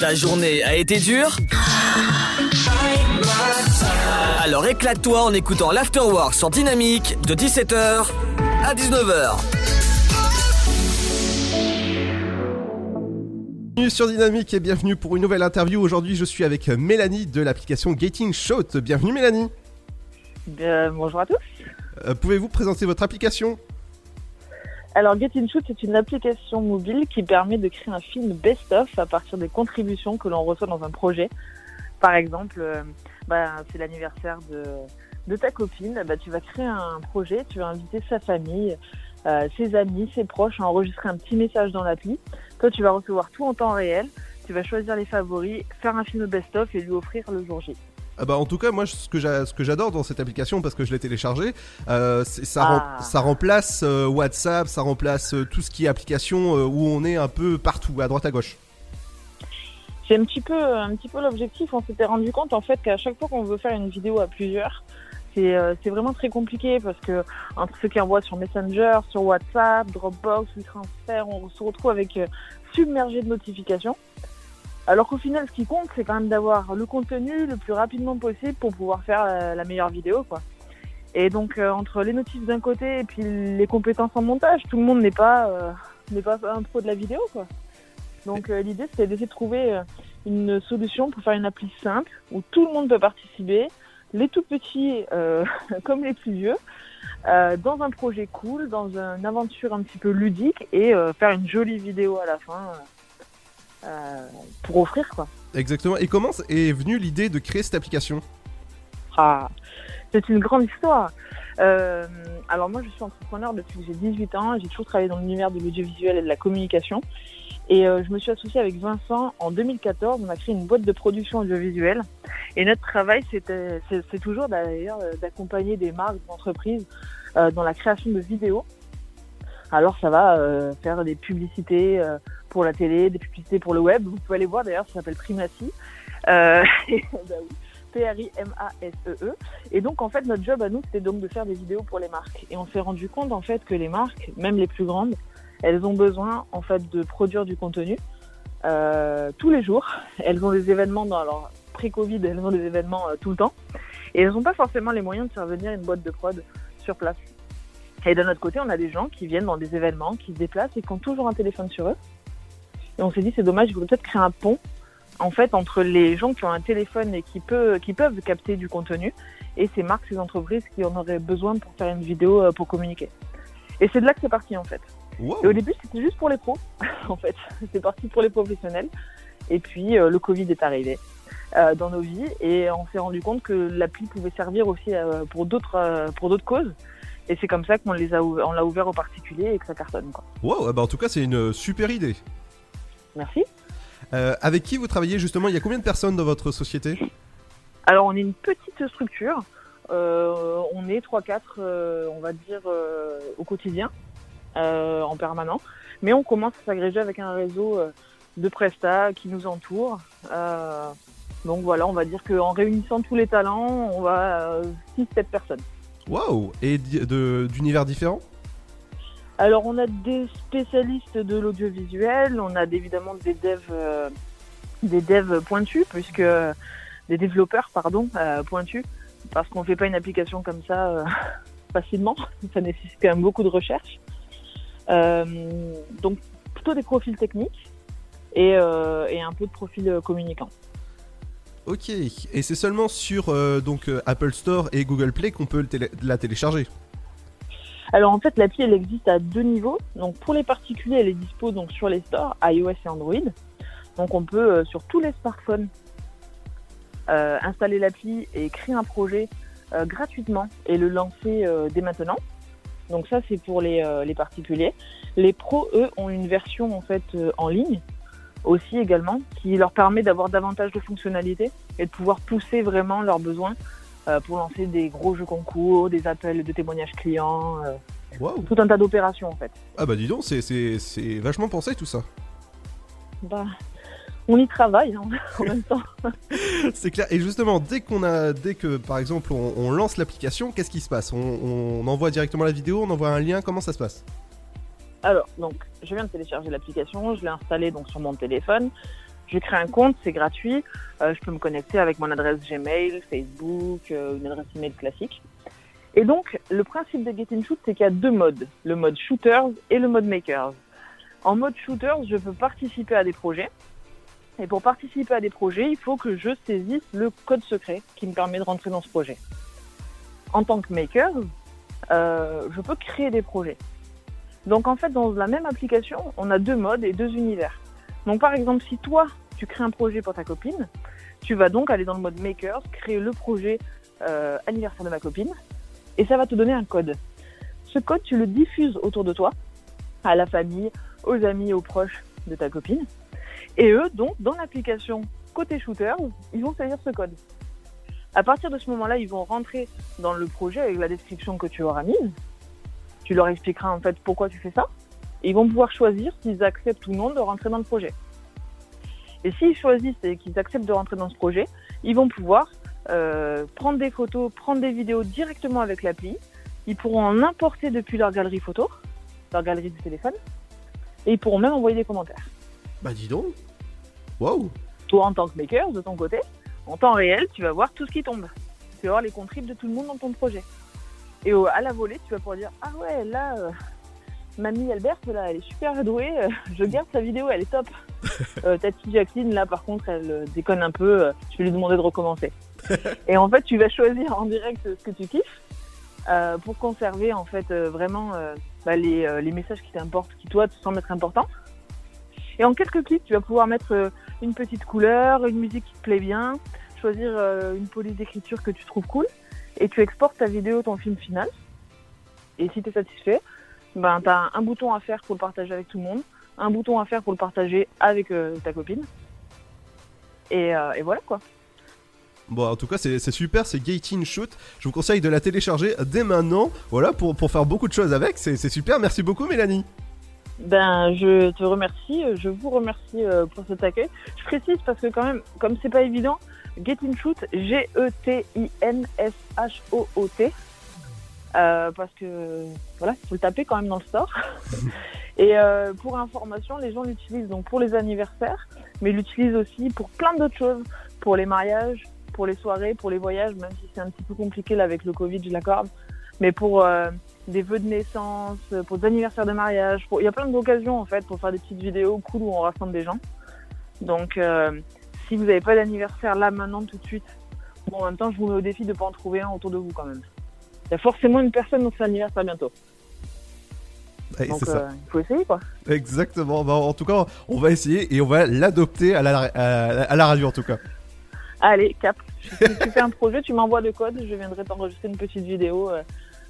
Ta journée a été dure Alors éclate-toi en écoutant l'Afterwork sur Dynamique de 17h à 19h. Bienvenue sur Dynamique et bienvenue pour une nouvelle interview. Aujourd'hui, je suis avec Mélanie de l'application Gating Shot. Bienvenue Mélanie. Euh, bonjour à tous. Euh, Pouvez-vous présenter votre application? Alors, Get In Shoot est une application mobile qui permet de créer un film best-of à partir des contributions que l'on reçoit dans un projet. Par exemple, euh, bah, c'est l'anniversaire de, de ta copine, bah, tu vas créer un projet, tu vas inviter sa famille, euh, ses amis, ses proches à enregistrer un petit message dans l'appli. Toi, tu vas recevoir tout en temps réel, tu vas choisir les favoris, faire un film best-of et lui offrir le jour J. Ah bah en tout cas moi ce que j'a- ce que j'adore dans cette application parce que je l'ai téléchargée euh, rem- Ah. ça remplace euh, WhatsApp ça remplace euh, tout ce qui est application où on est un peu partout à droite à gauche C'est un petit peu, un petit peu l'objectif. On s'était rendu compte en fait qu'à chaque fois qu'on veut faire une vidéo à plusieurs, c'est vraiment très compliqué parce que entre ceux qui envoient sur Messenger, sur WhatsApp, Dropbox, WeTransfer, on se retrouve avec submergé de notifications. Alors qu'au final, ce qui compte, c'est quand même d'avoir le contenu le plus rapidement possible pour pouvoir faire euh, la meilleure vidéo, quoi. Et donc euh, entre les notifs d'un côté et puis les compétences en montage, tout le monde n'est pas euh, n'est pas un pro de la vidéo, quoi. Donc l'idée, c'est d'essayer de trouver une solution pour faire une appli simple où tout le monde peut participer, les tout petits comme les plus vieux, dans un projet cool, dans une aventure un petit peu ludique et faire une jolie vidéo à la fin pour offrir quoi. exactement et comment est venue l'idée de créer cette application? Ah, c'est une grande histoire. Euh, alors moi, je suis entrepreneur depuis que j'ai 18 ans. J'ai toujours travaillé dans l'univers de l'audiovisuel et de la communication. Et euh, je me suis associée avec Vincent en 2014. On a créé une boîte de production audiovisuelle. Et notre travail, c'est, toujours d'ailleurs euh, d'accompagner des marques, des entreprises euh, dans la création de vidéos. Alors ça va euh, faire des publicités euh, pour la télé, des publicités pour le web. Vous pouvez aller voir d'ailleurs, ça s'appelle Primacy. Euh. P-R-I-M-A-S-E-E. E. Et donc, en fait, notre job à nous, c'était donc de faire des vidéos pour les marques. Et on s'est rendu compte, en fait, que les marques, même les plus grandes, elles ont besoin, en fait, de produire du contenu euh, tous les jours. Elles ont des événements dans, alors, pré-Covid, elles ont des événements euh, tout le temps. Et elles n'ont pas forcément les moyens de faire venir une boîte de prod sur place. Et d'un autre côté, on a des gens qui viennent dans des événements, qui se déplacent et qui ont toujours un téléphone sur eux. Et on s'est dit, c'est dommage, il faudrait peut-être créer un pont en fait entre les gens qui ont un téléphone et qui, peut, qui peuvent capter du contenu et ces marques, ces entreprises qui en auraient besoin pour faire une vidéo euh, pour communiquer. Et c'est de là que c'est parti en fait. Wow. Et au début, c'était juste pour les pros, en fait. C'est parti pour les professionnels. Et puis, euh, le Covid est arrivé euh, dans nos vies et on s'est rendu compte que l'appli pouvait servir aussi pour d'autres pour d'autres causes. Et c'est comme ça qu'on les a on l'a ouvert aux particuliers et que ça cartonne. Quoi. Wow, ah bah en tout cas c'est une super idée Merci. Euh, avec qui vous travaillez justement? Il y a combien de personnes dans votre société? Alors, on est une petite structure. Euh, on est 3-4, euh, on va dire, euh, au quotidien, euh, en permanent. Mais on commence à s'agréger avec un réseau euh, de prestats qui nous entoure. Euh, donc voilà, on va dire qu'en réunissant tous les talents, on va euh, 6-7 personnes. Waouh Et d'univers différents? Alors, on a des spécialistes de l'audiovisuel, on a évidemment des devs, euh, des devs pointus, puisque des développeurs, pardon, euh, pointus, parce qu'on fait pas une application comme ça euh, facilement. Ça nécessite quand même beaucoup de recherche. Euh, donc, plutôt des profils techniques et, euh, un peu de profils euh, communicants. Ok, et c'est seulement sur euh, donc euh, Apple Store et Google Play qu'on peut la télécharger. Alors en fait, l'appli elle existe à deux niveaux. Donc pour les particuliers, elle est dispo donc sur les stores iOS et Android. Donc on peut euh, sur tous les smartphones installer l'appli et créer un projet gratuitement et le lancer dès maintenant. Donc ça c'est pour les, les particuliers. Les pros eux ont une version en fait en ligne aussi également qui leur permet d'avoir davantage de fonctionnalités et de pouvoir pousser vraiment leurs besoins euh, pour lancer des gros jeux concours, des appels de témoignages clients, euh, tout un tas d'opérations en fait. Ah bah dis donc, c'est- c'est c'est vachement pensé tout ça. Bah, on y travaille hein, en même temps. C'est clair. Et justement, dès qu'on a, dès que par exemple on, on lance l'application, qu'est-ce qui se passe? On, on envoie directement la vidéo, on envoie un lien, comment ça se passe? Alors, donc, je viens de télécharger l'application, je l'ai installée sur mon téléphone. Je crée un compte, c'est gratuit. Euh, je peux me connecter avec mon adresse Gmail, Facebook, euh, une adresse email classique. Et donc, le principe de Get In Shoot, c'est qu'il y a deux modes. Le mode shooters et le mode makers. En mode shooters, je peux participer à des projets. Et pour participer à des projets, il faut que je saisisse le code secret qui me permet de rentrer dans ce projet. En tant que maker, euh, je peux créer des projets. Donc en fait, dans la même application, on a deux modes et deux univers. Donc par exemple, si toi, tu crées un projet pour ta copine, tu vas donc aller dans le mode maker, créer le projet euh, anniversaire de ma copine, et ça va te donner un code. Ce code, tu le diffuses autour de toi, à la famille, aux amis, aux proches de ta copine. Et eux, donc, dans l'application côté shooter, ils vont saisir ce code. À partir de ce moment-là, ils vont rentrer dans le projet avec la description que tu auras mise. Tu leur expliqueras en fait pourquoi tu fais ça. Et ils vont pouvoir choisir s'ils acceptent ou non de rentrer dans le projet. Et s'ils choisissent et qu'ils acceptent de rentrer dans ce projet, ils vont pouvoir euh, prendre des photos, prendre des vidéos directement avec l'appli. Ils pourront en importer depuis leur galerie photo, leur galerie du téléphone, et ils pourront même envoyer des commentaires. Bah dis donc. Wow. Toi, en tant que maker, de ton côté, en temps réel, tu vas voir tout ce qui tombe. Tu vas voir les contribs de tout le monde dans ton projet. Et au- à la volée, tu vas pouvoir dire Ah ouais, là, euh, mamie Alberte, là, elle est super douée, euh, je garde sa vidéo, elle est top. Euh, Tati Jacqueline, là, par contre, elle euh, déconne un peu, je vais lui demander de recommencer. Et en fait, tu vas choisir en direct ce que tu kiffes pour conserver, en fait, vraiment bah, les, les messages qui t'importent, qui, toi, te semblent être importants. Et en quelques clics, tu vas pouvoir mettre une petite couleur, une musique qui te plaît bien, choisir une police d'écriture que tu trouves cool, et tu exportes ta vidéo, ton film final. Et si tu es satisfait, ben, tu as un bouton à faire pour le partager avec tout le monde, un bouton à faire pour le partager avec euh, ta copine. Et, euh, et voilà quoi. Bon, en tout cas, c'est super, c'est Gating Shoot. Je vous conseille de la télécharger dès maintenant. Voilà, pour, pour faire beaucoup de choses avec. C'est super. Merci beaucoup, Mélanie. Ben, je te remercie, je vous remercie euh, pour cet accueil. Je précise parce que quand même, comme c'est pas évident, Get In Shoot, G-E-T-I-N-S-H-O-O-T, euh, parce que voilà, il faut le taper quand même dans le store. Et euh, pour information, les gens l'utilisent donc pour les anniversaires, mais l'utilisent aussi pour plein d'autres choses, pour les mariages, pour les soirées, pour les voyages, même si c'est un petit peu compliqué là avec le Covid, je l'accorde, mais pour euh, des vœux de naissance, pour des anniversaires de mariage. pour- Il y a plein d'occasions en fait pour faire des petites vidéos cool où on rassemble des gens. Donc si vous n'avez pas d'anniversaire là maintenant tout de suite, bon en même temps je vous mets au défi de pas en trouver un autour de vous quand même. Il y a forcément une personne dont c'est l'anniversaire bientôt. Et Donc euh, il faut essayer quoi. Exactement. Bah, en tout cas, on va essayer et on va l'adopter à la, à, à la radio en tout cas. Allez, cap. Si tu fais un projet, tu m'envoies le code, je viendrai t'enregistrer une petite vidéo euh,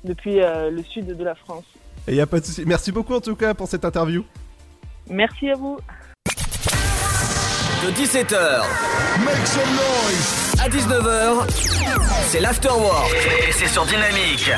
depuis euh, le sud de la France. Et y a pas de souci. Merci beaucoup en tout cas pour cette interview. Merci à vous. De 17h à 19h, c'est l'afterwork. Et c'est sur Dynamique.